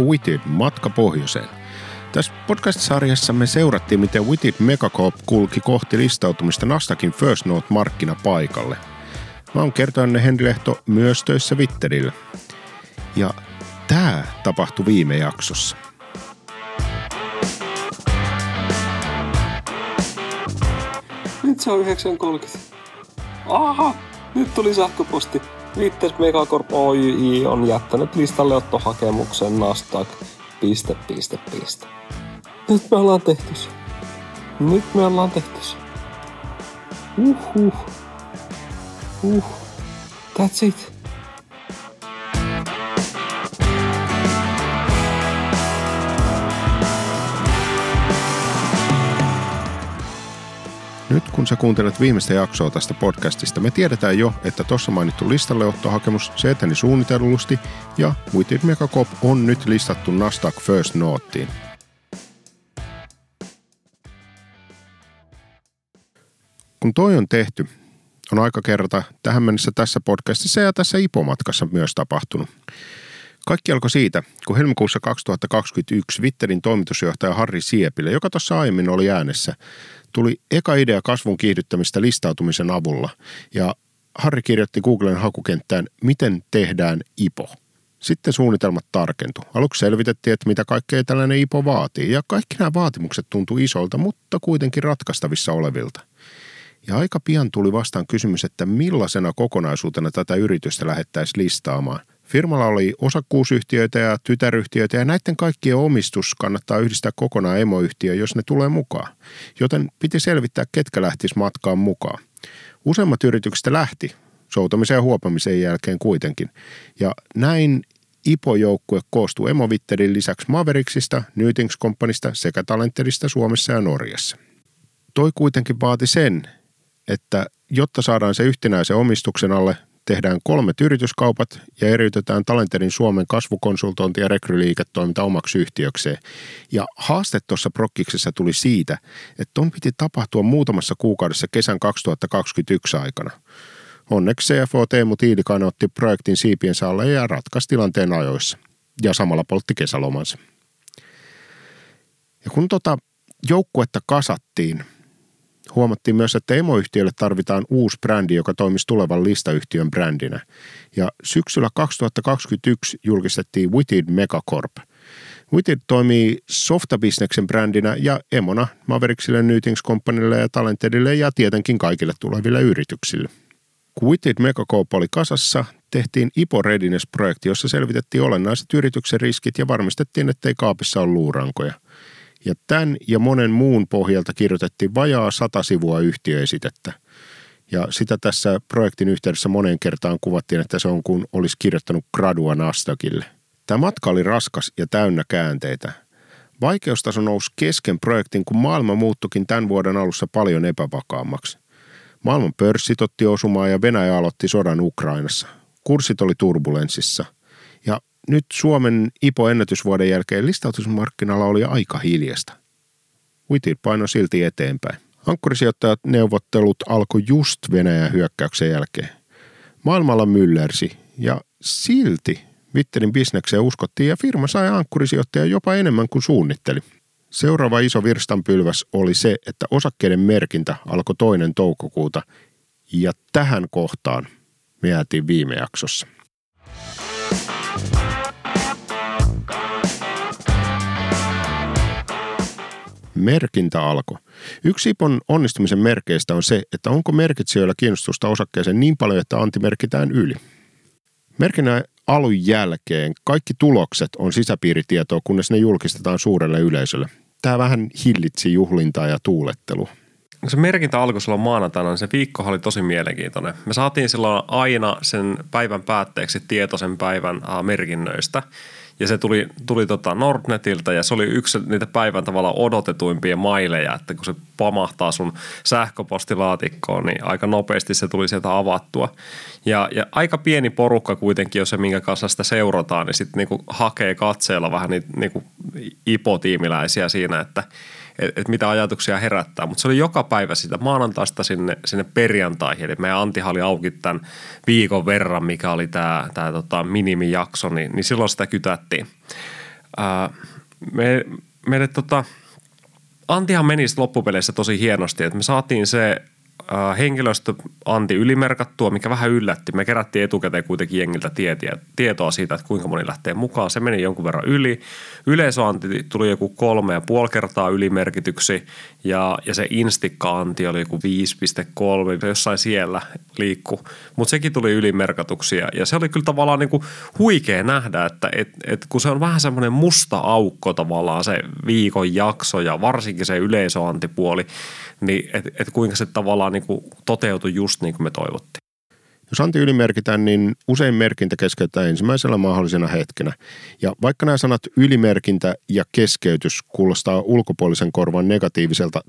Witted, matka pohjoiseen. Tässä podcast-sarjassa me seurattiin, miten Witted Megacorp kulki kohti listautumista Nastakin First Note-markkinapaikalle. Mä oon kertojanne Henri Lehto myös töissä Witterillä. Ja tämä tapahtui viime jaksossa. Nyt se on 9.30. Aha, nyt tuli sähköposti. Vittes Megacorp Oyj on jättänyt listalle ottohakemuksen Nasdaq. Piste, piste, piste. Nyt me ollaan tehty se. Nyt me ollaan tehty se. Uhuh. Uh. That's it. Kun sä kuuntelet viimeistä jaksoa tästä podcastista, me tiedetään jo, että tuossa mainittu listalleottohakemus se eteni suunnitellusti ja Witted Megacop on nyt listattu Nasdaq First Noteen. Kun toi on tehty, on aika kerrata tähän mennessä tässä podcastissa ja tässä IPO-matkassa myös tapahtunut. Kaikki alkoi siitä, kun helmikuussa 2021 Twitterin toimitusjohtaja Harri Siepille, joka tuossa aiemmin oli äänessä, tuli eka idea kasvun kiihdyttämistä listautumisen avulla. Ja Harri kirjoitti Googlen hakukenttään, miten tehdään IPO. Sitten suunnitelmat tarkentu. Aluksi selvitettiin, että mitä kaikkea tällainen IPO vaatii, ja kaikki nämä vaatimukset tuntui isolta, mutta kuitenkin ratkaistavissa olevilta. Ja aika pian tuli vastaan kysymys, että millaisena kokonaisuutena tätä yritystä lähettäisiin listaamaan – Firmalla oli osakkuusyhtiöitä ja tytäryhtiöitä ja näiden kaikkien omistus kannattaa yhdistää kokonaan emoyhtiö, jos ne tulee mukaan. Joten piti selvittää, ketkä lähtis matkaan mukaan. Useimmat yrityksistä lähti, soutamisen ja huopamisen jälkeen kuitenkin. Ja näin IPO-joukkue koostuu Emovitterin lisäksi Mavericksista, Newtings Companysta sekä Talenterista Suomessa ja Norjassa. Toi kuitenkin vaati sen, että jotta saadaan se yhtenäisen omistuksen alle, tehdään kolmet yrityskaupat ja eriytetään Talenterin Suomen kasvukonsultointi ja rekryliiketoiminta omaksi yhtiökseen. Ja haaste tuossa prokkiksessa tuli siitä, että ton piti tapahtua muutamassa kuukaudessa kesän 2021 aikana. Onneksi CFO Teemu Tiilikainen otti projektin siipien alle ja ratkaisi tilanteen ajoissa. Ja samalla poltti kesälomansa. Ja kun tota joukkuetta kasattiin, Huomattiin myös, että emoyhtiölle tarvitaan uusi brändi, joka toimisi tulevan listayhtiön brändinä. Ja syksyllä 2021 julkistettiin Witted Megacorp. Witted toimii softabisneksen brändinä ja emona Mavericksille, Newtings Companylle ja Talentedille ja tietenkin kaikille tuleville yrityksille. Kun Witted Megacorp oli kasassa, tehtiin IPO Readiness-projekti, jossa selvitettiin olennaiset yrityksen riskit ja varmistettiin, ettei kaapissa ole luurankoja – ja tämän ja monen muun pohjalta kirjoitettiin vajaa sata sivua yhtiöesitettä. Ja sitä tässä projektin yhteydessä moneen kertaan kuvattiin, että se on kuin olisi kirjoittanut gradua Nasdaqille. Tämä matka oli raskas ja täynnä käänteitä. Vaikeustaso nousi kesken projektin, kun maailma muuttukin tämän vuoden alussa paljon epävakaammaksi. Maailman pörssit otti osumaan ja Venäjä aloitti sodan Ukrainassa. Kurssit oli turbulenssissa – nyt Suomen IPO-ennätysvuoden jälkeen listautusmarkkinalla oli aika hiljasta. Witted paino silti eteenpäin. Ankkurisijoittajat neuvottelut alkoi just Venäjän hyökkäyksen jälkeen. Maailmalla myllersi ja silti Witterin bisnekseen uskottiin ja firma sai ankkurisijoittajia jopa enemmän kuin suunnitteli. Seuraava iso virstanpylväs oli se, että osakkeiden merkintä alkoi toinen toukokuuta ja tähän kohtaan me jäätiin viime jaksossa. Merkintä alkoi. Yksi IPON onnistumisen merkeistä on se, että onko merkitsijöillä kiinnostusta osakkeeseen niin paljon, että anti merkitään yli. Merkinnän alun jälkeen kaikki tulokset on sisäpiiritietoa, kunnes ne julkistetaan suurelle yleisölle. Tämä vähän hillitsi juhlintaa ja tuulettelua. Se merkintä alkoi silloin maanantaina, niin se viikko oli tosi mielenkiintoinen. Me saatiin silloin aina sen päivän päätteeksi tietoisen päivän merkinnöistä – ja se tuli, tuli tota Nordnetilta ja se oli yksi niitä päivän tavalla odotetuimpia maileja, että kun se pamahtaa sun sähköpostilaatikkoon, niin aika nopeasti se tuli sieltä avattua. Ja, ja aika pieni porukka kuitenkin, jos se minkä kanssa sitä seurataan, niin sitten niinku hakee katseella vähän niitä niinku ipotiimiläisiä siinä, että – että et mitä ajatuksia herättää. Mutta se oli joka päivä sitä maanantaista sinne, sinne perjantaihin. Eli meidän Antihan oli auki tämän viikon verran, mikä oli tämä tää tota minimijakso, niin, niin silloin sitä kytättiin. ää, me, meille tota, Antihan meni loppupeleissä tosi hienosti, että me saatiin se henkilöstö anti ylimerkattua, mikä vähän yllätti. Me kerättiin etukäteen kuitenkin jengiltä tietoa siitä, että kuinka moni lähtee mukaan. Se meni jonkun verran yli. Yleisöanti tuli joku kolme ja puoli kertaa ylimerkityksi ja, ja se instikka-anti oli joku 5,3, jossain siellä liikku. Mutta sekin tuli ylimerkatuksi ja, ja se oli kyllä tavallaan niinku huikea nähdä, että et, et kun se on vähän semmoinen musta aukko tavallaan se viikon jakso ja varsinkin se yleisöantipuoli, niin että et kuinka se tavallaan niin kuin toteutui just niin kuin me toivottiin. Jos anti ylimerkitään, niin usein merkintä keskeytetään ensimmäisellä mahdollisena hetkenä. Ja vaikka nämä sanat ylimerkintä ja keskeytys kuulostaa ulkopuolisen korvan negatiiviselta,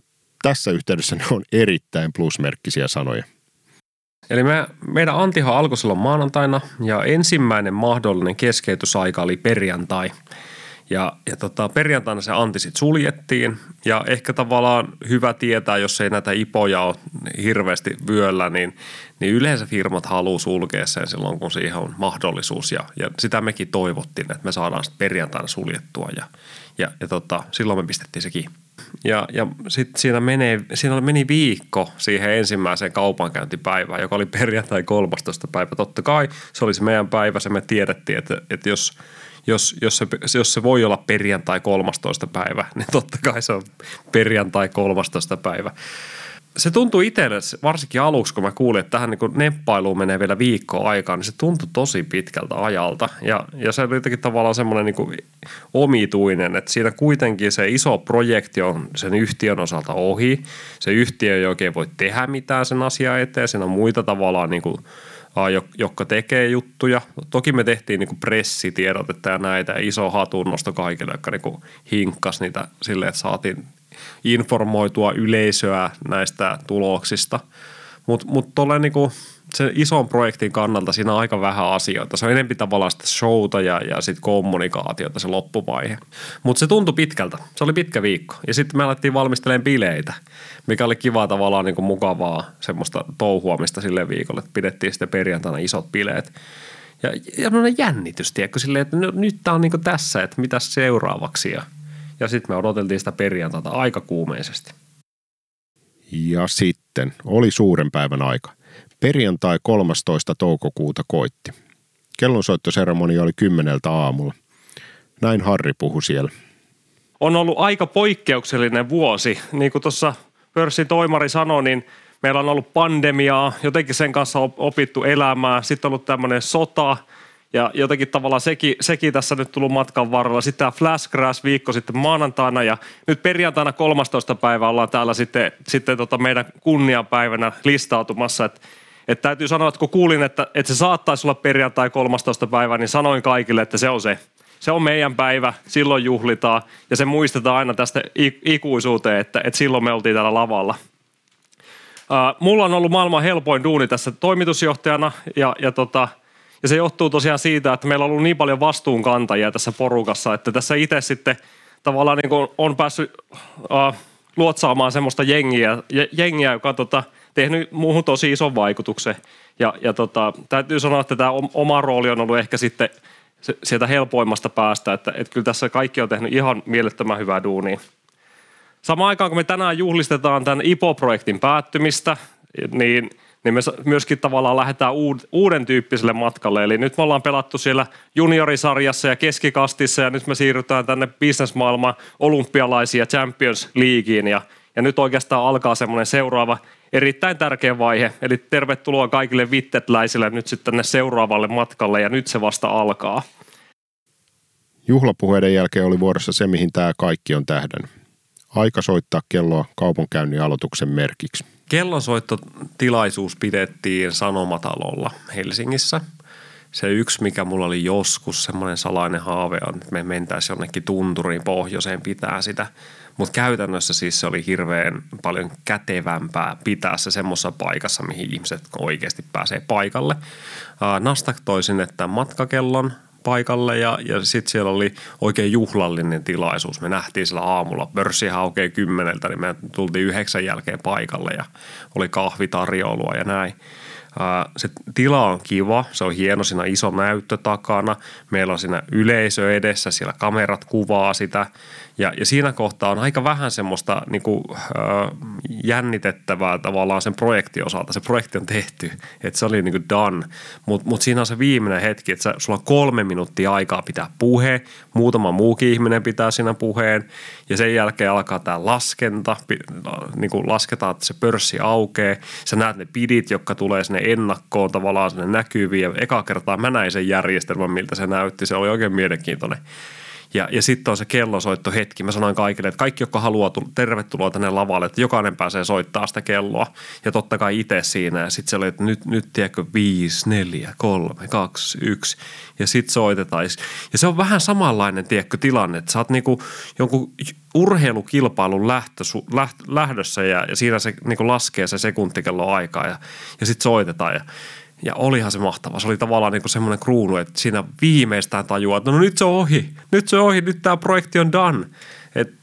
tässä yhteydessä ne on erittäin plusmerkkisiä sanoja. Eli me, meidän antihan alkoi silloin maanantaina ja ensimmäinen mahdollinen keskeytysaika oli perjantai – ja, ja tota, perjantaina se anti sitten suljettiin ja ehkä tavallaan hyvä tietää, jos ei näitä ipoja ole hirveästi vyöllä, niin, niin yleensä firmat haluaa sulkea sen silloin, kun siihen on mahdollisuus ja, ja sitä mekin toivottiin, että me saadaan sitten perjantaina suljettua ja, ja, ja tota, silloin me pistettiin sekin. Ja, ja sitten siinä, siinä meni viikko siihen ensimmäiseen kaupankäyntipäivään, joka oli perjantai 13. päivä. Totta kai se oli se meidän päivä, se me tiedettiin, että, että jos – jos, jos, se, jos se voi olla perjantai 13. päivä, niin totta kai se on perjantai 13. päivä. Se tuntui itselle, varsinkin aluksi, kun mä kuulin, että tähän niin neppailuun menee vielä viikko aikaa, niin se tuntui tosi pitkältä ajalta. Ja, ja se oli jotenkin tavallaan semmoinen niin omituinen, että siinä kuitenkin se iso projekti on sen yhtiön osalta ohi. Se yhtiö ei oikein voi tehdä mitään sen asian eteen. Siinä on muita tavallaan niin kuin – jotka tekee juttuja. Toki me tehtiin niin pressitiedotetta ja näitä iso hatunnosto kaikille, jotka niin hinkkas niitä silleen, että saatiin informoitua yleisöä näistä tuloksista. Mutta mut, mut niin sen ison projektin kannalta siinä on aika vähän asioita. Se on enemmän tavallaan sitä showta ja, ja sitten kommunikaatiota se loppuvaihe. Mutta se tuntui pitkältä. Se oli pitkä viikko. Ja sitten me alettiin valmistelemaan bileitä, mikä oli kiva tavallaan niin kuin mukavaa semmoista touhua, mistä sille viikolle. Että pidettiin sitten perjantaina isot bileet. Ja, ja jännitys, tiedätkö, silleen, että no, nyt tämä on niin tässä, että mitä seuraavaksi. Ja, ja sitten me odoteltiin sitä perjantaita aika kuumeisesti. Ja sitten oli suuren päivän aika – Perjantai 13. toukokuuta koitti. Kellonsoittoseremonia oli kymmeneltä aamulla. Näin Harri puhui siellä. On ollut aika poikkeuksellinen vuosi. Niin kuin tuossa pörssin toimari sanoi, niin meillä on ollut pandemiaa, jotenkin sen kanssa opittu elämää. Sitten on ollut tämmöinen sota ja jotenkin tavallaan sekin, sekin tässä nyt tullut matkan varrella. Sitten tämä Flash Crash viikko sitten maanantaina ja nyt perjantaina 13. päivä ollaan täällä sitten, sitten tota meidän kunniapäivänä listautumassa. Että että täytyy sanoa, että kun kuulin, että, että se saattaisi olla perjantai 13. päivä, niin sanoin kaikille, että se on se. Se on meidän päivä, silloin juhlitaan ja se muistetaan aina tästä ikuisuuteen, että, että silloin me oltiin täällä lavalla. Mulla on ollut maailman helpoin duuni tässä toimitusjohtajana ja, ja, tota, ja se johtuu tosiaan siitä, että meillä on ollut niin paljon vastuunkantajia tässä porukassa, että tässä itse sitten tavallaan niin on päässyt uh, luotsaamaan semmoista jengiä, jengiä joka tota, – tehnyt muuhun tosi ison vaikutuksen. Ja, ja tota, täytyy sanoa, että tämä oma rooli on ollut ehkä sitten sieltä helpoimmasta päästä, että, että kyllä tässä kaikki on tehnyt ihan mielettömän hyvää duunia. Samaan aikaan, kun me tänään juhlistetaan tämän IPO-projektin päättymistä, niin, niin me myöskin tavallaan lähdetään uuden tyyppiselle matkalle. Eli nyt me ollaan pelattu siellä juniorisarjassa ja keskikastissa ja nyt me siirrytään tänne bisnesmaailman olympialaisia Champions Leagueen ja, ja nyt oikeastaan alkaa semmoinen seuraava – erittäin tärkeä vaihe. Eli tervetuloa kaikille vittetläisille nyt sitten tänne seuraavalle matkalle ja nyt se vasta alkaa. Juhlapuheiden jälkeen oli vuorossa se, mihin tämä kaikki on tähden. Aika soittaa kelloa kaupankäynnin aloituksen merkiksi. Kellonsoittotilaisuus pidettiin Sanomatalolla Helsingissä. Se yksi, mikä mulla oli joskus, semmoinen salainen haave on, että me mentäisiin jonnekin tunturiin pohjoiseen pitää sitä – mutta käytännössä siis se oli hirveän paljon kätevämpää pitää se semmoisessa paikassa, mihin ihmiset oikeasti pääsee paikalle. Nastak toi sinne tämän matkakellon paikalle ja, ja sitten siellä oli oikein juhlallinen tilaisuus. Me nähtiin sillä aamulla, pörssihän aukeaa kymmeneltä, niin me tultiin yhdeksän jälkeen paikalle ja oli kahvitarjoulua ja näin. se tila on kiva, se on hieno, siinä iso näyttö takana, meillä on siinä yleisö edessä, siellä kamerat kuvaa sitä ja, ja siinä kohtaa on aika vähän semmoista niin kuin, äh, jännitettävää tavallaan sen projektin osalta. Se projekti on tehty, että se oli niin kuin done, mutta mut siinä on se viimeinen hetki, että sulla on kolme minuuttia aikaa pitää puhe, muutama muukin ihminen pitää siinä puheen. Ja sen jälkeen alkaa tämä laskenta, niin kuin lasketaan, että se pörssi aukeaa, sä näet ne pidit, jotka tulee sinne ennakkoon tavallaan sinne näkyviin. Ja eka kertaa mä näin sen järjestelmän, miltä se näytti, se oli oikein mielenkiintoinen. Ja, ja sitten on se kellosoitto hetki. Mä sanoin kaikille, että kaikki, jotka haluaa, tervetuloa tänne lavalle, että jokainen pääsee soittaa sitä kelloa. Ja totta kai itse siinä. Ja sitten se oli, että nyt, nyt tiedätkö, viisi, neljä, kolme, kaksi, yksi. Ja sitten soitetaan. Ja se on vähän samanlainen, tiedätkö, tilanne. Että sä oot niinku jonkun urheilukilpailun lähtö, läht, lähdössä ja, ja siinä se niinku laskee se sekuntikello aikaa ja, ja sitten soitetaan. Ja ja olihan se mahtava. Se oli tavallaan niin semmoinen kruunu, että siinä viimeistään tajuaa, että no nyt se on ohi. Nyt se on ohi, nyt tämä projekti on done. Et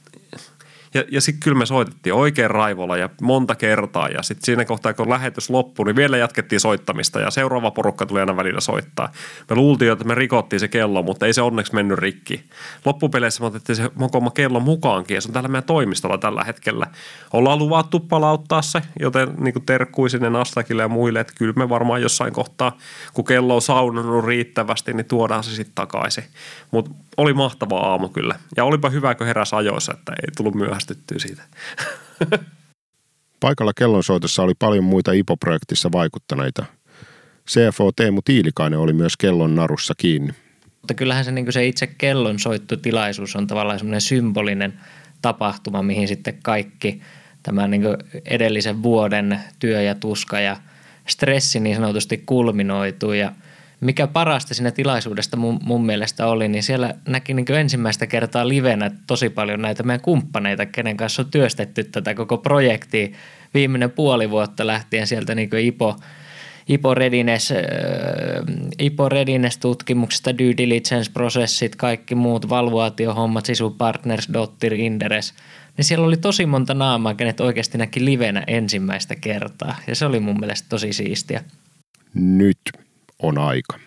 ja, ja sitten kyllä me soitettiin oikein raivolla ja monta kertaa. Ja sitten siinä kohtaa, kun lähetys loppui, niin vielä jatkettiin soittamista ja seuraava porukka tuli aina välillä soittaa. Me luultiin, että me rikottiin se kello, mutta ei se onneksi mennyt rikki. Loppupeleissä me otettiin se mokoma kello mukaankin ja se on täällä meidän toimistolla tällä hetkellä. Ollaan luvattu palauttaa se, joten niin kuin terkkui sinne Nastakille ja muille, että kyllä me varmaan jossain kohtaa, kun kello on saunannut riittävästi, niin tuodaan se sitten takaisin. Mutta oli mahtava aamu kyllä. Ja olipa hyvä, kun heräsi ajoissa, että ei tullut myöhästyttyä siitä. Paikalla kellonsoitossa oli paljon muita IPO-projektissa vaikuttaneita. CFO Teemu Tiilikainen oli myös kellon narussa kiinni. Mutta kyllähän se, niin se itse kellonsoittotilaisuus on tavallaan semmoinen symbolinen tapahtuma, mihin sitten kaikki tämän niin edellisen vuoden työ ja tuska ja stressi niin sanotusti kulminoituu ja – mikä parasta siinä tilaisuudesta mun, mun mielestä oli, niin siellä näki niin ensimmäistä kertaa livenä tosi paljon näitä meidän kumppaneita, kenen kanssa on työstetty tätä koko projektia viimeinen puoli vuotta lähtien sieltä niin IPO, IPO Readiness, IPO Readiness-tutkimuksesta, due diligence-prosessit, kaikki muut, valuaatiohommat, Sisu Partners, Dottir, Inderes, niin siellä oli tosi monta naamaa, kenet oikeasti näki livenä ensimmäistä kertaa. Ja se oli mun mielestä tosi siistiä. Nyt on aika.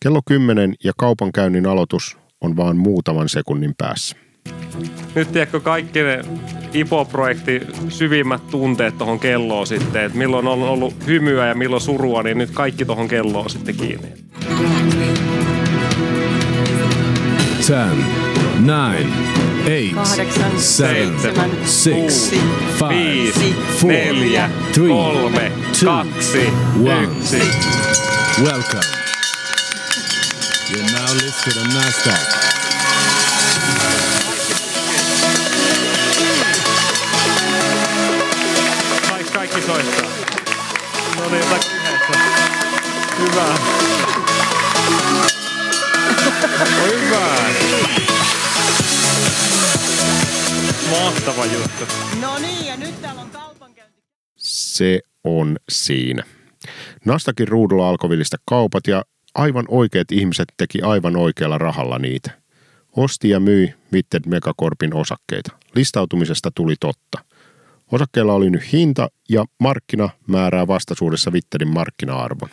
Kello 10 ja kaupankäynnin aloitus on vain muutaman sekunnin päässä. Nyt tiedätkö kaikki ne IPO-projekti syvimmät tunteet tuohon kelloon sitten, että milloin on ollut hymyä ja milloin surua, niin nyt kaikki tuohon kelloon sitten kiinni. Ten, nine, eight, Kahdeksan, seven, six, five, four, neljä, three, kaksi, yksi. Welcome. You're now listed on NASDAQ. Kaikki, soittaa. No. Hyvä. Hyvä. Mahtava juttu. No niin, ja nyt täällä on kaupankäynti. Se on siinä. Nastakin ruudulla alkoi vilistä kaupat ja aivan oikeat ihmiset teki aivan oikealla rahalla niitä. Osti ja myi Vitted Megacorpin osakkeita. Listautumisesta tuli totta. Osakkeella oli nyt hinta ja markkina määrää vastaisuudessa Vittedin markkina-arvon.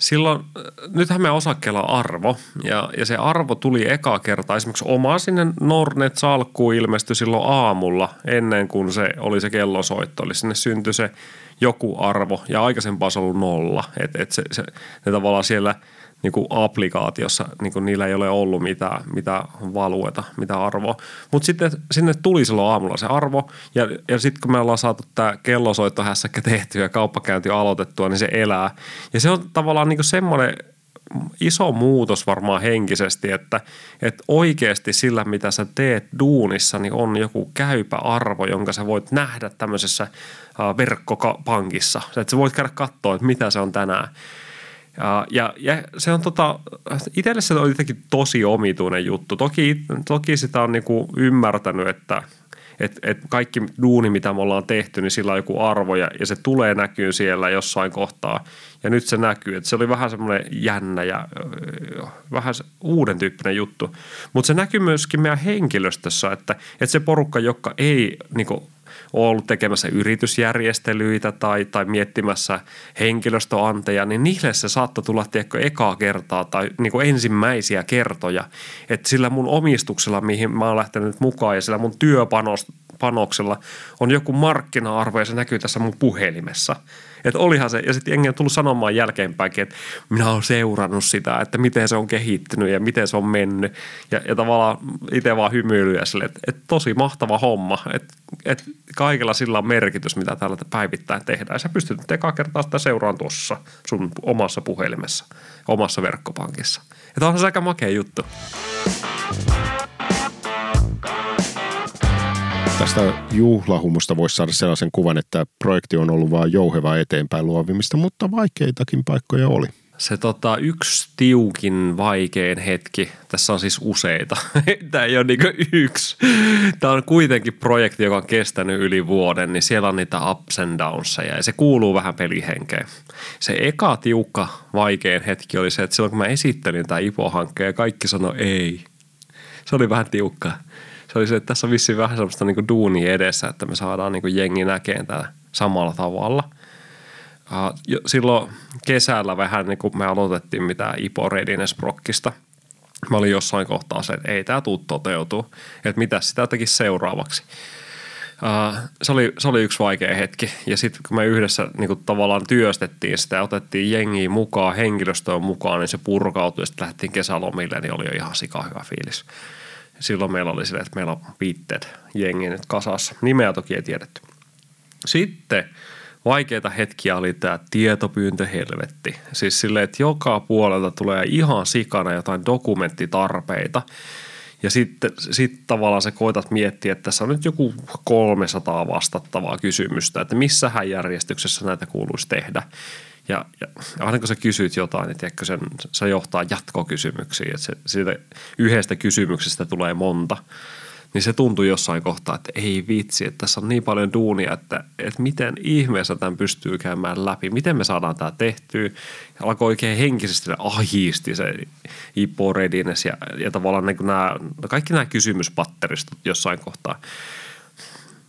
Silloin, nythän me osakkeella on arvo ja, ja se arvo tuli eka kertaa. Esimerkiksi oma sinne Nordnet-salkkuun ilmestyi silloin aamulla ennen kuin se oli se kellosoitto. Eli sinne syntyi se joku arvo ja aikaisempaa se ollut nolla. Että et se, se, ne tavallaan siellä niin kuin applikaatiossa niin kuin niillä ei ole ollut mitään, mitään valueta, mitä arvoa. Mutta sitten sinne tuli silloin aamulla se arvo ja, ja sitten kun me ollaan saatu tämä kellosoittohässäkkä tehtyä ja kauppakäynti aloitettua, niin se elää. Ja se on tavallaan niin kuin semmoinen iso muutos varmaan henkisesti, että, että oikeasti sillä, mitä sä teet duunissa, niin on joku käypä arvo, jonka sä voit nähdä tämmöisessä verkkopankissa. Että sä voit käydä katsoa, että mitä se on tänään. Ja, ja, ja se on tota, itselle se on jotenkin tosi omituinen juttu. Toki, toki sitä on niinku ymmärtänyt, että et, et kaikki duuni, mitä me ollaan tehty, niin sillä on joku arvo ja, ja se tulee näkyy siellä jossain kohtaa. Ja nyt se näkyy, että se oli vähän semmoinen jännä ja vähän uuden tyyppinen juttu. Mutta se näkyy myöskin meidän henkilöstössä, että, että se porukka, joka ei niinku, ollut tekemässä yritysjärjestelyitä tai, tai miettimässä henkilöstöanteja, niin niille se saattoi tulla tiedätkö, ekaa kertaa tai niin kuin ensimmäisiä kertoja. Että sillä mun omistuksella, mihin mä oon lähtenyt mukaan ja sillä mun työpanoksella on joku markkina-arvo ja se näkyy tässä mun puhelimessa – että olihan se, ja sitten jengi on tullut sanomaan jälkeenpäinkin, että minä olen seurannut sitä, että miten se on kehittynyt ja miten se on mennyt. Ja, ja tavallaan itse vaan hymyilyä sille, että, että tosi mahtava homma, että, että kaikella sillä on merkitys, mitä täällä päivittäin tehdään. Ja sä pystyt ekaa kertaa sitä seuraan tuossa sun omassa puhelimessa, omassa verkkopankissa. Että on se aika makea juttu. Tästä juhlahumusta voisi saada sellaisen kuvan, että projekti on ollut vain jouhevaa eteenpäin luovimista, mutta vaikeitakin paikkoja oli. Se tota, yksi tiukin vaikein hetki, tässä on siis useita, tämä ei ole niin yksi. Tämä on kuitenkin projekti, joka on kestänyt yli vuoden, niin siellä on niitä ups and downs ja se kuuluu vähän pelihenkeen. Se eka tiukka vaikein hetki oli se, että silloin kun mä esittelin tämä IPO-hankkeen ja kaikki sanoi ei. Se oli vähän tiukkaa se oli se, että tässä on vissiin vähän semmoista niin duunia edessä, että me saadaan niin jengi näkeen tätä samalla tavalla. Silloin kesällä vähän niin kuin me aloitettiin mitä Ipo Readiness Prokkista. Mä olin jossain kohtaa se, että ei tämä tuu toteutuu. Että mitä sitä teki seuraavaksi. Uh, se, oli, se oli yksi vaikea hetki. Ja sitten kun me yhdessä niin kuin tavallaan työstettiin sitä ja otettiin jengiä mukaan, henkilöstöä mukaan, niin se purkautui ja sitten lähdettiin kesälomille, niin oli jo ihan sika hyvä fiilis silloin meillä oli silleen, että meillä on viitteet jengi nyt kasassa. Nimeä toki ei tiedetty. Sitten vaikeita hetkiä oli tämä tietopyyntöhelvetti. Siis silleen, että joka puolelta tulee ihan sikana jotain dokumenttitarpeita. Ja sitten sit tavallaan sä koitat miettiä, että tässä on nyt joku 300 vastattavaa kysymystä, että missähän järjestyksessä näitä kuuluisi tehdä. Ja, ja aina kun sä kysyt jotain, niin tiedätkö, sen, se johtaa jatkokysymyksiin, että se, siitä yhdestä kysymyksestä tulee monta. Niin se tuntui jossain kohtaa, että ei vitsi, että tässä on niin paljon duunia, että, että miten ihmeessä tämän pystyy käymään läpi, miten me saadaan tämä tehtyä. Ja alkoi oikein henkisesti ahisti se Ippo Redines ja, ja tavallaan niin nämä, kaikki nämä kysymyspatteristot jossain kohtaa.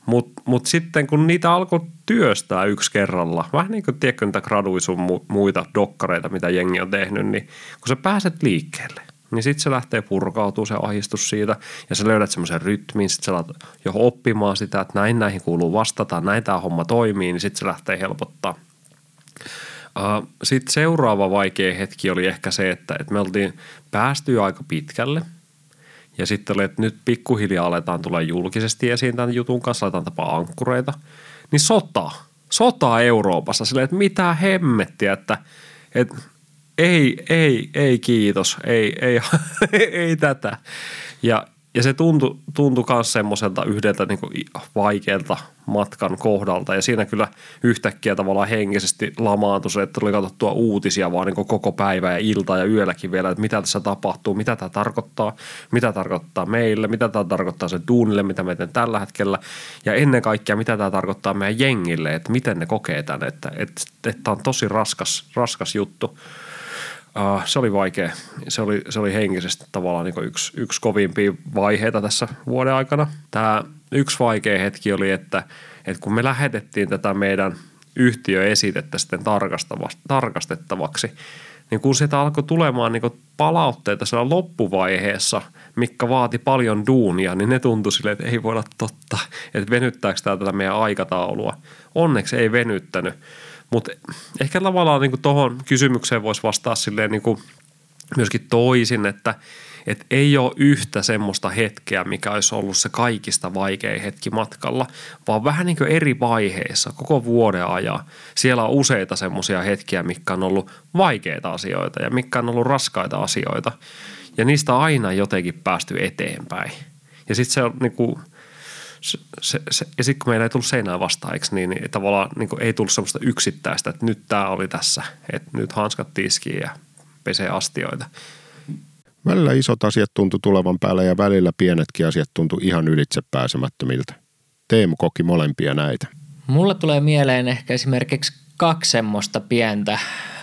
Mutta mut sitten kun niitä alkoi työstää yksi kerralla, vähän niin kuin tiedätkö niitä graduisun muita dokkareita, mitä jengi on tehnyt, niin kun sä pääset liikkeelle, niin sitten se lähtee purkautuu se ahistus siitä ja sä löydät semmoisen rytmin, sitten sä alat jo oppimaan sitä, että näin näihin kuuluu vastata, näin tämä homma toimii, niin sitten se lähtee helpottaa. Uh, sitten seuraava vaikea hetki oli ehkä se, että, että me oltiin päästy aika pitkälle – ja sitten oli, että nyt pikkuhiljaa aletaan tulla julkisesti esiin tämän jutun kanssa, aletaan tapaa ankkureita. Niin sota, sota Euroopassa, silleen, että mitä hemmettiä, että, että ei, ei, ei kiitos, ei, ei, ei, ei tätä. Ja, ja se tuntui, tuntui myös semmoiselta yhdeltä niin vaikealta matkan kohdalta. Ja siinä kyllä yhtäkkiä tavallaan henkisesti lamaantui se, että tuli katsottua uutisia vaan niin koko päivä ja ilta ja yölläkin vielä, että mitä tässä tapahtuu, mitä tämä tarkoittaa, mitä tarkoittaa meille, mitä tämä tarkoittaa se duunille, mitä me teemme tällä hetkellä. Ja ennen kaikkea, mitä tämä tarkoittaa meidän jengille, että miten ne kokee tämän, että, että tämä on tosi raskas, raskas juttu. Uh, se oli vaikea. Se oli, se oli henkisesti tavallaan niin yksi, yksi kovimpia vaiheita tässä vuoden aikana. Tämä yksi vaikea hetki oli, että, että kun me lähetettiin tätä meidän yhtiöesitettä sitten tarkastettavaksi, niin kun sieltä alkoi tulemaan niin palautteita siellä loppuvaiheessa, mikä vaati paljon duunia, niin ne tuntui silleen, että ei voida totta, että venyttääkö tämä tätä meidän aikataulua. Onneksi ei venyttänyt. Mutta ehkä tavallaan niin tuohon kysymykseen voisi vastaa silleen niin kuin myöskin toisin, että et ei ole yhtä semmoista hetkeä, mikä olisi ollut se kaikista vaikein hetki matkalla, vaan vähän niin kuin eri vaiheissa koko vuoden ajan. Siellä on useita semmoisia hetkiä, mikä on ollut vaikeita asioita ja mikä on ollut raskaita asioita. Ja niistä aina jotenkin päästy eteenpäin. Ja sitten se on niin kuin – se, se, ja sitten kun meillä ei tullut seinää vastaan, eikö, niin, niin tavallaan niin ei tullut sellaista yksittäistä, että nyt tämä oli tässä, että nyt hanskat tiskiin ja pesee astioita. Välillä isot asiat tuntu tulevan päälle ja välillä pienetkin asiat tuntu ihan ylitse pääsemättömiltä. Teemu koki molempia näitä. Mulle tulee mieleen ehkä esimerkiksi kaksi semmoista pientä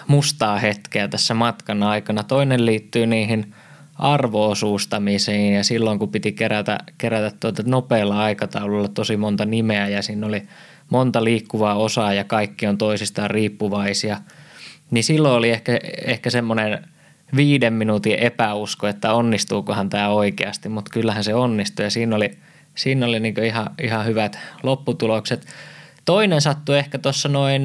mustaa hetkeä tässä matkan aikana. Toinen liittyy niihin arvoosuustamisiin ja silloin kun piti kerätä, kerätä tuota nopealla aikataululla tosi monta nimeä ja siinä oli monta liikkuvaa osaa ja kaikki on toisistaan riippuvaisia, niin silloin oli ehkä, ehkä semmoinen viiden minuutin epäusko, että onnistuukohan tämä oikeasti, mutta kyllähän se onnistui ja siinä oli, siinä oli niin ihan, ihan hyvät lopputulokset. Toinen sattui ehkä tuossa noin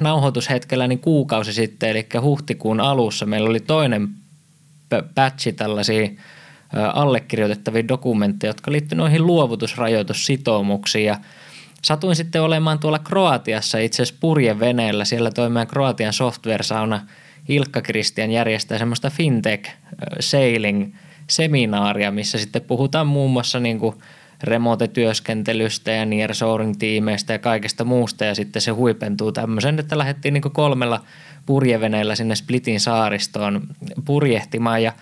nauhoitushetkellä niin kuukausi sitten, eli huhtikuun alussa meillä oli toinen patchi tällaisia allekirjoitettavia dokumentteja, jotka liittyivät noihin luovutusrajoitussitoumuksiin ja Satuin sitten olemaan tuolla Kroatiassa itse asiassa purjeveneellä. Siellä toimii Kroatian software-sauna Ilkka Kristian järjestää semmoista fintech sailing seminaaria, missä sitten puhutaan muun muassa niin kuin remote-työskentelystä ja nearshoring-tiimeistä ja kaikesta muusta. Ja sitten se huipentuu tämmöisen, että lähdettiin niin kolmella purjeveneellä sinne Splitin saaristoon purjehtimaan. Ja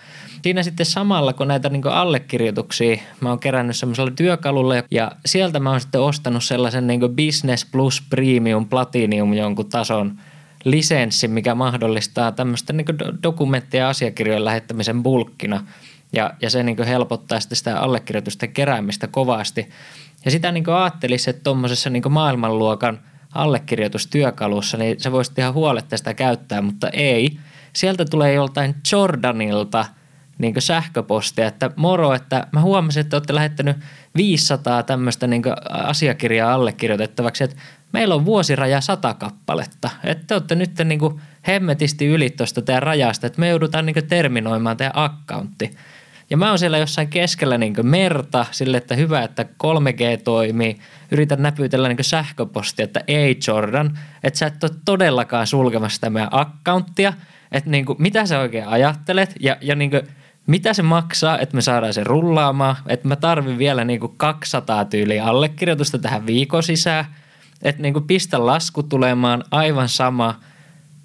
siinä sitten samalla, kun näitä niin allekirjoituksia mä oon kerännyt semmoisella työkalulla ja sieltä mä oon sitten ostanut sellaisen niin Business Plus Premium Platinum jonkun tason lisenssi, mikä mahdollistaa tämmöistä niin dokumentteja ja asiakirjojen lähettämisen bulkkina ja, ja se niin helpottaa sitten sitä allekirjoitusten keräämistä kovasti. Ja sitä niin ajattelisi, että tuommoisessa niin maailmanluokan allekirjoitustyökalussa, niin se voisi ihan huoletta sitä käyttää, mutta ei. Sieltä tulee joltain Jordanilta – niin sähköpostia, että moro, että mä huomasin, että olette lähettänyt 500 tämmöistä niin asiakirjaa allekirjoitettavaksi, että meillä on vuosiraja 100 kappaletta, että te olette nyt niin hemmetisti yli tuosta teidän rajasta, että me joudutaan niin terminoimaan teidän accountti. Ja mä oon siellä jossain keskellä niin merta sille, että hyvä, että 3G toimii. Yritän näpytellä niin sähköpostia, että ei Jordan, että sä et ole todellakaan sulkemassa sitä meidän accounttia. Että niin kuin, mitä sä oikein ajattelet ja, ja niin kuin, mitä se maksaa, että me saadaan se rullaamaan, että mä tarvin vielä niin kuin 200 tyyliä allekirjoitusta tähän viikon sisään, että niin kuin pistä lasku tulemaan aivan sama,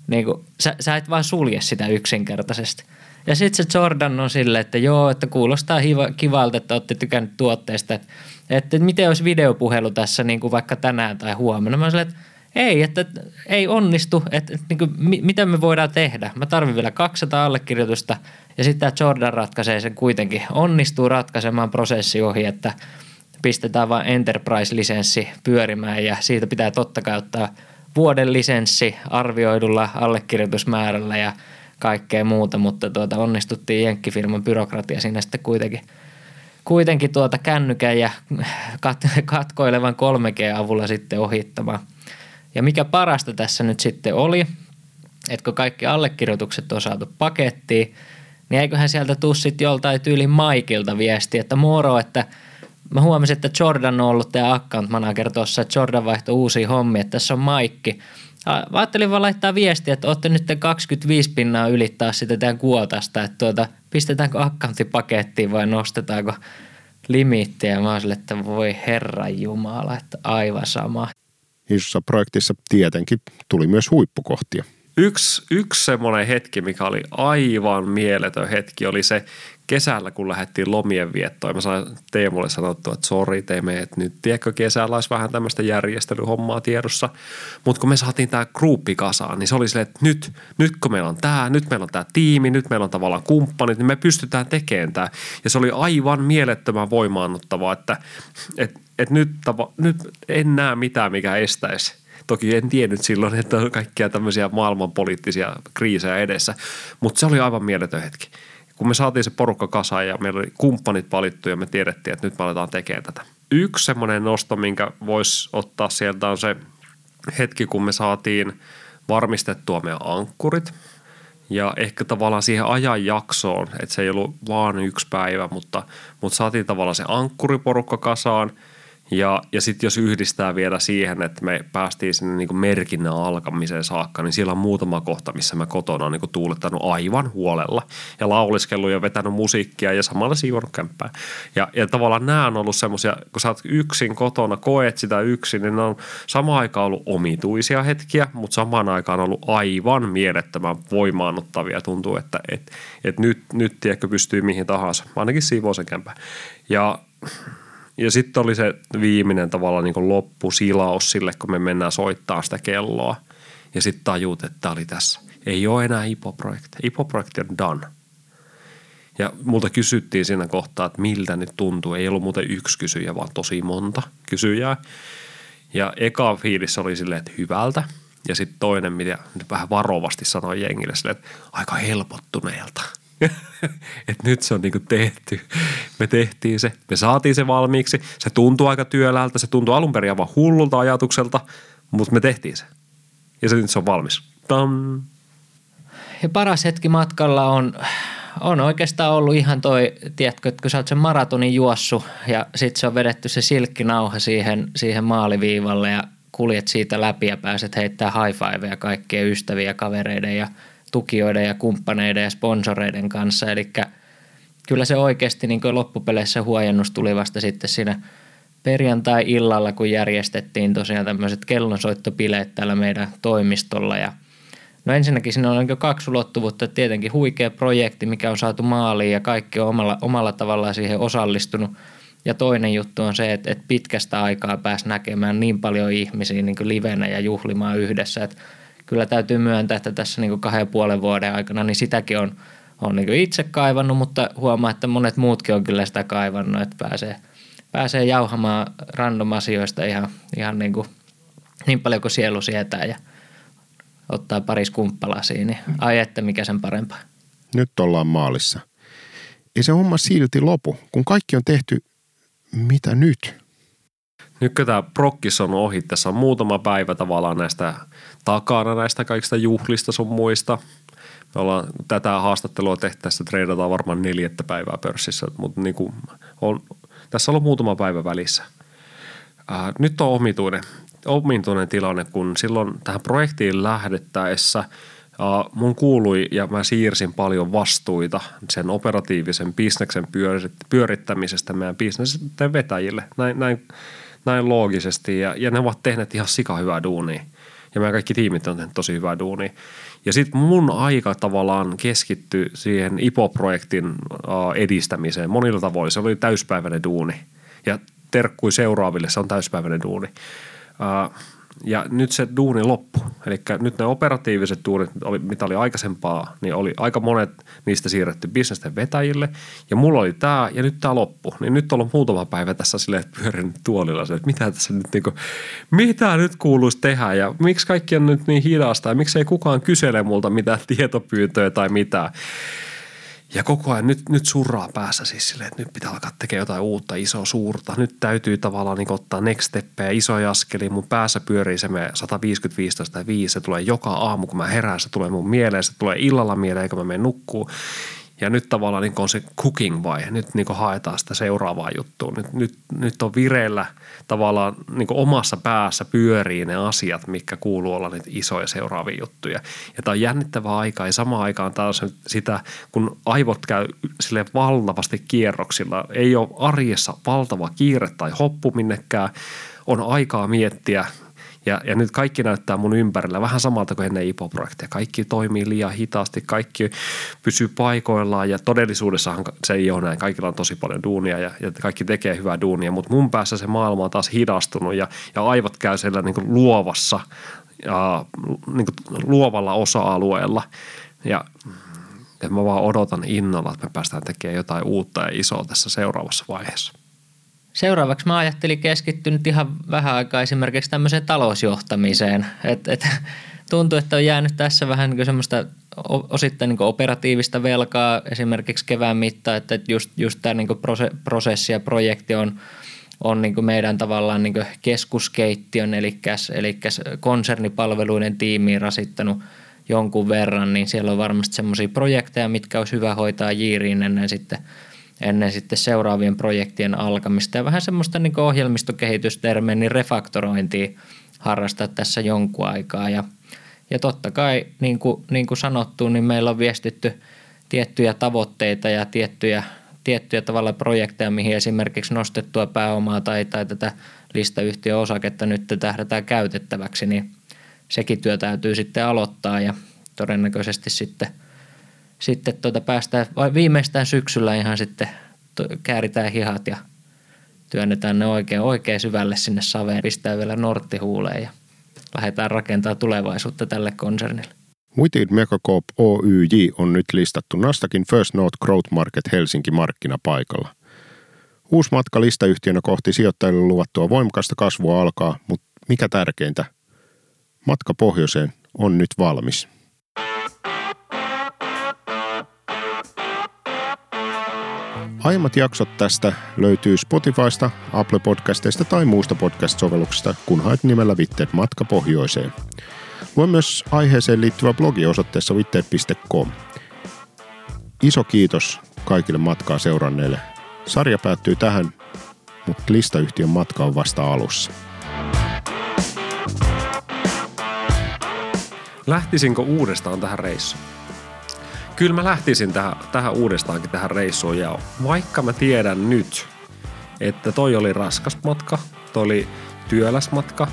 niin kuin, sä, sä et vaan sulje sitä yksinkertaisesti. Ja sitten se Jordan on silleen, että joo, että kuulostaa hiva, kivalta, että olette tykännyt tuotteesta, että, että miten olisi videopuhelu tässä niin kuin vaikka tänään tai huomenna. Mä silleen, että ei, että ei onnistu, että, että niin kuin, mitä me voidaan tehdä. Mä tarvin vielä 200 allekirjoitusta ja sitten tämä Jordan ratkaisee sen kuitenkin. Onnistuu ratkaisemaan prosessi ohi, että pistetään vain Enterprise-lisenssi pyörimään ja siitä pitää totta kai ottaa vuoden lisenssi arvioidulla allekirjoitusmäärällä ja kaikkea muuta, mutta tuota, onnistuttiin jenkkifirman byrokratia siinä sitten kuitenkin, kuitenkin tuota kännykän ja kat, katkoilevan 3G-avulla sitten ohittamaan. Ja mikä parasta tässä nyt sitten oli, että kun kaikki allekirjoitukset on saatu pakettiin, niin eiköhän sieltä tuu sitten joltain tyylin Maikilta viesti, että moro, että mä huomasin, että Jordan on ollut tämä account manager tuossa, että Jordan vaihtoi uusia hommia, että tässä on Maikki. Ajattelin vaan laittaa viestiä, että olette nyt 25 pinnaa ylittää sitä tämän kuotasta, että tuota, pistetäänkö accountti pakettiin vai nostetaanko limittiä. Mä olisin, että voi herra jumala, että aivan sama isossa projektissa tietenkin tuli myös huippukohtia. Yksi, yksi semmoinen hetki, mikä oli aivan mieletön hetki, oli se kesällä, kun lähdettiin lomien viettoon. Mä sain Teemulle sanottua, että sori teemme, että nyt tiedätkö, kesällä olisi vähän tämmöistä järjestelyhommaa tiedossa. Mutta kun me saatiin tämä gruppi kasaan, niin se oli silleen, että nyt, nyt kun meillä on tämä, nyt meillä on tämä tiimi, nyt meillä on tavallaan kumppanit, niin me pystytään tekemään tämä. Ja se oli aivan mielettömän voimaannuttavaa, että, että, että nyt, tava, nyt en näe mitään, mikä estäisi Toki en tiennyt silloin, että on kaikkia tämmöisiä maailmanpoliittisia kriisejä edessä, mutta se oli aivan mieletön hetki kun me saatiin se porukka kasaan ja meillä oli kumppanit valittu ja me tiedettiin, että nyt me aletaan tekemään tätä. Yksi semmoinen nosto, minkä voisi ottaa sieltä on se hetki, kun me saatiin varmistettua meidän ankkurit. Ja ehkä tavallaan siihen ajanjaksoon, että se ei ollut vaan yksi päivä, mutta, mutta saatiin tavallaan se ankkuriporukka kasaan – ja, ja sitten jos yhdistää vielä siihen, että me päästiin sinne niin merkinnän alkamiseen saakka, niin siellä on muutama kohta, missä mä kotona on niin tuulettanut aivan huolella ja lauliskellut ja vetänyt musiikkia ja samalla siivonut kämppää. Ja, ja tavallaan nämä on ollut semmoisia, kun sä oot yksin kotona, koet sitä yksin, niin ne on samaan aikaan ollut omituisia hetkiä, mutta samaan aikaan on ollut aivan mielettömän voimaannuttavia. Tuntuu, että et, et nyt, nyt tiedätkö, pystyy mihin tahansa, ainakin siivoo sen kämppää. Ja ja sitten oli se viimeinen tavallaan niin loppusilaus sille, kun me mennään soittaa sitä kelloa. Ja sitten tajuut, että tämä oli tässä. Ei ole enää IPO-projekti. IPO-projekti on done. Ja multa kysyttiin siinä kohtaa, että miltä nyt tuntuu. Ei ollut muuten yksi kysyjä, vaan tosi monta kysyjää. Ja eka fiilis oli silleen, että hyvältä. Ja sitten toinen, mitä vähän varovasti sanoi jengille, silleen, että aika helpottuneelta. että nyt se on niinku tehty. Me tehtiin se, me saatiin se valmiiksi. Se tuntui aika työläältä, se tuntui alun perin aivan hullulta ajatukselta, mutta me tehtiin se. Ja se nyt se on valmis. Tam. Ja paras hetki matkalla on, on oikeastaan ollut ihan toi, tiedätkö, että kun sä oot sen maratonin juossu ja sit se on vedetty se silkkinauha siihen, siihen maaliviivalle ja kuljet siitä läpi ja pääset heittää high fiveja kaikkien ystäviä, kavereiden ja tukijoiden ja kumppaneiden ja sponsoreiden kanssa. Eli kyllä se oikeasti niin loppupeleissä huojennus tuli vasta sitten siinä perjantai-illalla, kun järjestettiin tosiaan tämmöiset kellonsoittopileet täällä meidän toimistolla ja No ensinnäkin siinä on niin kaksi ulottuvuutta. Tietenkin huikea projekti, mikä on saatu maaliin ja kaikki on omalla, omalla tavallaan siihen osallistunut. Ja toinen juttu on se, että, että pitkästä aikaa pääsi näkemään niin paljon ihmisiä niin livenä ja juhlimaan yhdessä. Että kyllä täytyy myöntää, että tässä niin kahden puolen vuoden aikana niin sitäkin on, on niin itse kaivannut, mutta huomaa, että monet muutkin on kyllä sitä kaivannut, että pääsee, pääsee jauhamaan random asioista ihan, ihan niin, kuin, niin paljon kuin sielu sietää ja ottaa paris kumppalasiin, niin ai että mikä sen parempaa. Nyt ollaan maalissa. Ei se homma silti lopu, kun kaikki on tehty, mitä nyt? Nyt kun tämä prokkis on ohi, tässä on muutama päivä tavallaan näistä takana näistä kaikista juhlista sun muista. Me ollaan tätä haastattelua tehty, tässä treidataan varmaan neljättä päivää pörssissä, mutta niin kuin on, tässä on ollut muutama päivä välissä. Ää, nyt on omituinen, omituinen tilanne, kun silloin tähän projektiin lähdettäessä – mun kuului ja mä siirsin paljon vastuita sen operatiivisen bisneksen pyörittämisestä meidän bisnesten vetäjille. Näin, näin, näin loogisesti ja, ja ne ovat tehneet ihan sika hyvää duunia. Ja meidän kaikki tiimit on tehnyt tosi hyvää duunia. Ja sitten mun aika tavallaan keskittyi siihen IPO-projektin edistämiseen monilla tavoin. Se oli täyspäiväinen duuni. Ja terkkui seuraaville, se on täyspäiväinen duuni. Ja nyt se duuni loppu. Eli nyt ne operatiiviset duunit, mitä oli aikaisempaa, niin oli aika monet niistä siirretty bisnesten vetäjille. Ja mulla oli tämä ja nyt tämä loppu. Niin nyt on muutama päivä tässä silleen, pyörin tuolilla että mitä tässä nyt niin kuin, mitä nyt kuuluisi tehdä ja miksi kaikki on nyt niin hidasta ja miksi ei kukaan kysele multa mitään tietopyyntöjä tai mitään. Ja koko ajan nyt, nyt surraa päässä siis silleen, että nyt pitää alkaa tekemään jotain uutta, isoa, suurta. Nyt täytyy tavallaan niin ottaa next steppejä, isoja askelia. Mun päässä pyörii se me 150, 15 tai 5. Se tulee joka aamu, kun mä herään, se tulee mun mieleen. Se tulee illalla mieleen, kun mä menen nukkuu. Ja nyt tavallaan niin on se cooking vaihe. Nyt niin haetaan sitä seuraavaa juttua. Nyt, nyt, nyt on vireillä tavallaan niin omassa päässä pyörii ne asiat, mikä kuuluu olla niitä isoja seuraavia juttuja. Ja tämä on jännittävää aikaa ja samaan aikaan taas sitä, kun aivot käy sille valtavasti kierroksilla. Ei ole arjessa valtava kiire tai hoppu minnekään. On aikaa miettiä – ja, ja nyt kaikki näyttää mun ympärillä vähän samalta kuin ennen IPO-projekteja. Kaikki toimii liian hitaasti, kaikki pysyy paikoillaan ja todellisuudessahan se ei ole näin. Kaikilla on tosi paljon duunia ja, ja kaikki tekee hyvää duunia, mutta mun päässä se maailma on taas hidastunut ja, ja aivot käy siellä niin luovassa ja niin luovalla osa-alueella. Ja ja mä vaan odotan innolla, että me päästään tekemään jotain uutta ja isoa tässä seuraavassa vaiheessa. Seuraavaksi mä ajattelin keskittyä nyt ihan vähän aikaa esimerkiksi tämmöiseen talousjohtamiseen. Et, et, tuntuu, että on jäänyt tässä vähän niin semmoista osittain niin operatiivista velkaa esimerkiksi kevään mittaan, että just, just tämä niin prosessi ja projekti on, on niin meidän tavallaan niin keskuskeittiön, eli, eli konsernipalveluiden tiimiin rasittanut jonkun verran, niin siellä on varmasti semmoisia projekteja, mitkä olisi hyvä hoitaa jiiriin ennen sitten – ennen sitten seuraavien projektien alkamista. Ja vähän semmoista niin ohjelmistokehitystermein refaktorointia harrastaa tässä jonkun aikaa. Ja, ja totta kai niin kuin, niin kuin sanottu, niin meillä on viestitty tiettyjä tavoitteita ja tiettyjä, tiettyjä tavalla projekteja, mihin esimerkiksi nostettua pääomaa tai, tai tätä listayhtiöosaketta nyt tähdätään käytettäväksi, niin sekin työ täytyy sitten aloittaa ja todennäköisesti sitten – sitten tuota päästään viimeistään syksyllä ihan sitten kääritään hihat ja työnnetään ne oikein, oikein syvälle sinne saveen, pistää vielä norttihuuleen ja lähdetään rakentamaan tulevaisuutta tälle konsernille. Witted Megacorp Oyj on nyt listattu Nastakin First North Growth Market Helsinki markkinapaikalla. Uusi matka listayhtiönä kohti sijoittajille luvattua voimakasta kasvua alkaa, mutta mikä tärkeintä, matka pohjoiseen on nyt valmis. Aiemmat jaksot tästä löytyy Spotifysta, Apple Podcasteista tai muusta podcast-sovelluksesta, kun haet nimellä Vitteet matka pohjoiseen. Lue myös aiheeseen liittyvä blogi osoitteessa vitteet.com. Iso kiitos kaikille matkaa seuranneille. Sarja päättyy tähän, mutta listayhtiön matka on vasta alussa. Lähtisinkö uudestaan tähän reissuun? Kyllä mä lähtisin tähän, tähän uudestaankin tähän reissuun ja vaikka mä tiedän nyt, että toi oli raskas matka, toi oli työläs matka,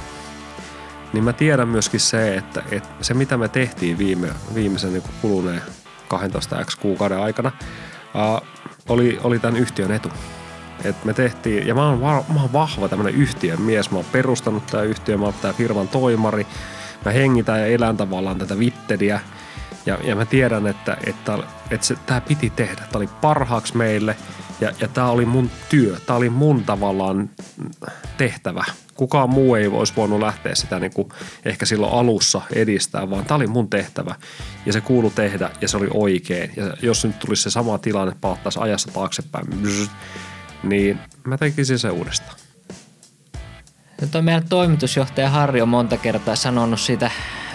niin mä tiedän myöskin se, että, että se mitä me tehtiin viime, viimeisen niin kuluneen 12 x kuukauden aikana, uh, oli, oli tämän yhtiön etu. Et me tehtiin, ja mä oon, va, mä oon vahva tämmönen yhtiön mies, mä oon perustanut tää yhtiö, mä oon tää firman toimari, mä hengitän ja elän tavallaan tätä vittediä, ja, ja mä tiedän, että, että, että se, tämä piti tehdä. Tämä oli parhaaksi meille ja, ja tämä oli mun työ. Tämä oli mun tavallaan tehtävä. Kukaan muu ei olisi voinut lähteä sitä niin kuin ehkä silloin alussa edistää, vaan tämä oli mun tehtävä. Ja se kuulu tehdä ja se oli oikein. Ja jos nyt tulisi se sama tilanne, palattaisiin ajassa taaksepäin, niin mä tekisin se uudestaan. Ja toi meidän toimitusjohtaja Harri on monta kertaa sanonut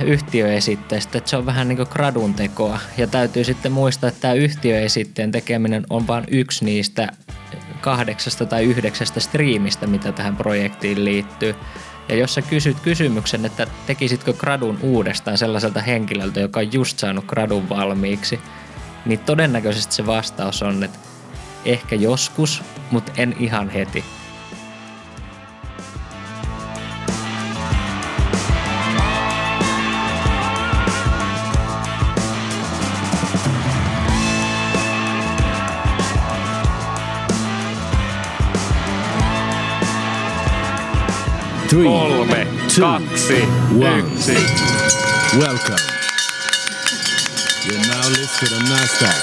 siitä yhtiöesitteestä, että se on vähän niin kuin gradun tekoa. Ja täytyy sitten muistaa, että tämä yhtiöesitteen tekeminen on vain yksi niistä kahdeksasta tai yhdeksästä striimistä, mitä tähän projektiin liittyy. Ja jos sä kysyt kysymyksen, että tekisitkö gradun uudestaan sellaiselta henkilöltä, joka on just saanut gradun valmiiksi, niin todennäköisesti se vastaus on, että ehkä joskus, mutta en ihan heti. Three, Kolme, two, kaksi, one. yksi. Welcome. You're now listed on NASDAQ.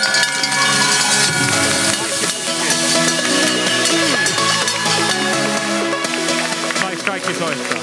Kaikki soittaa?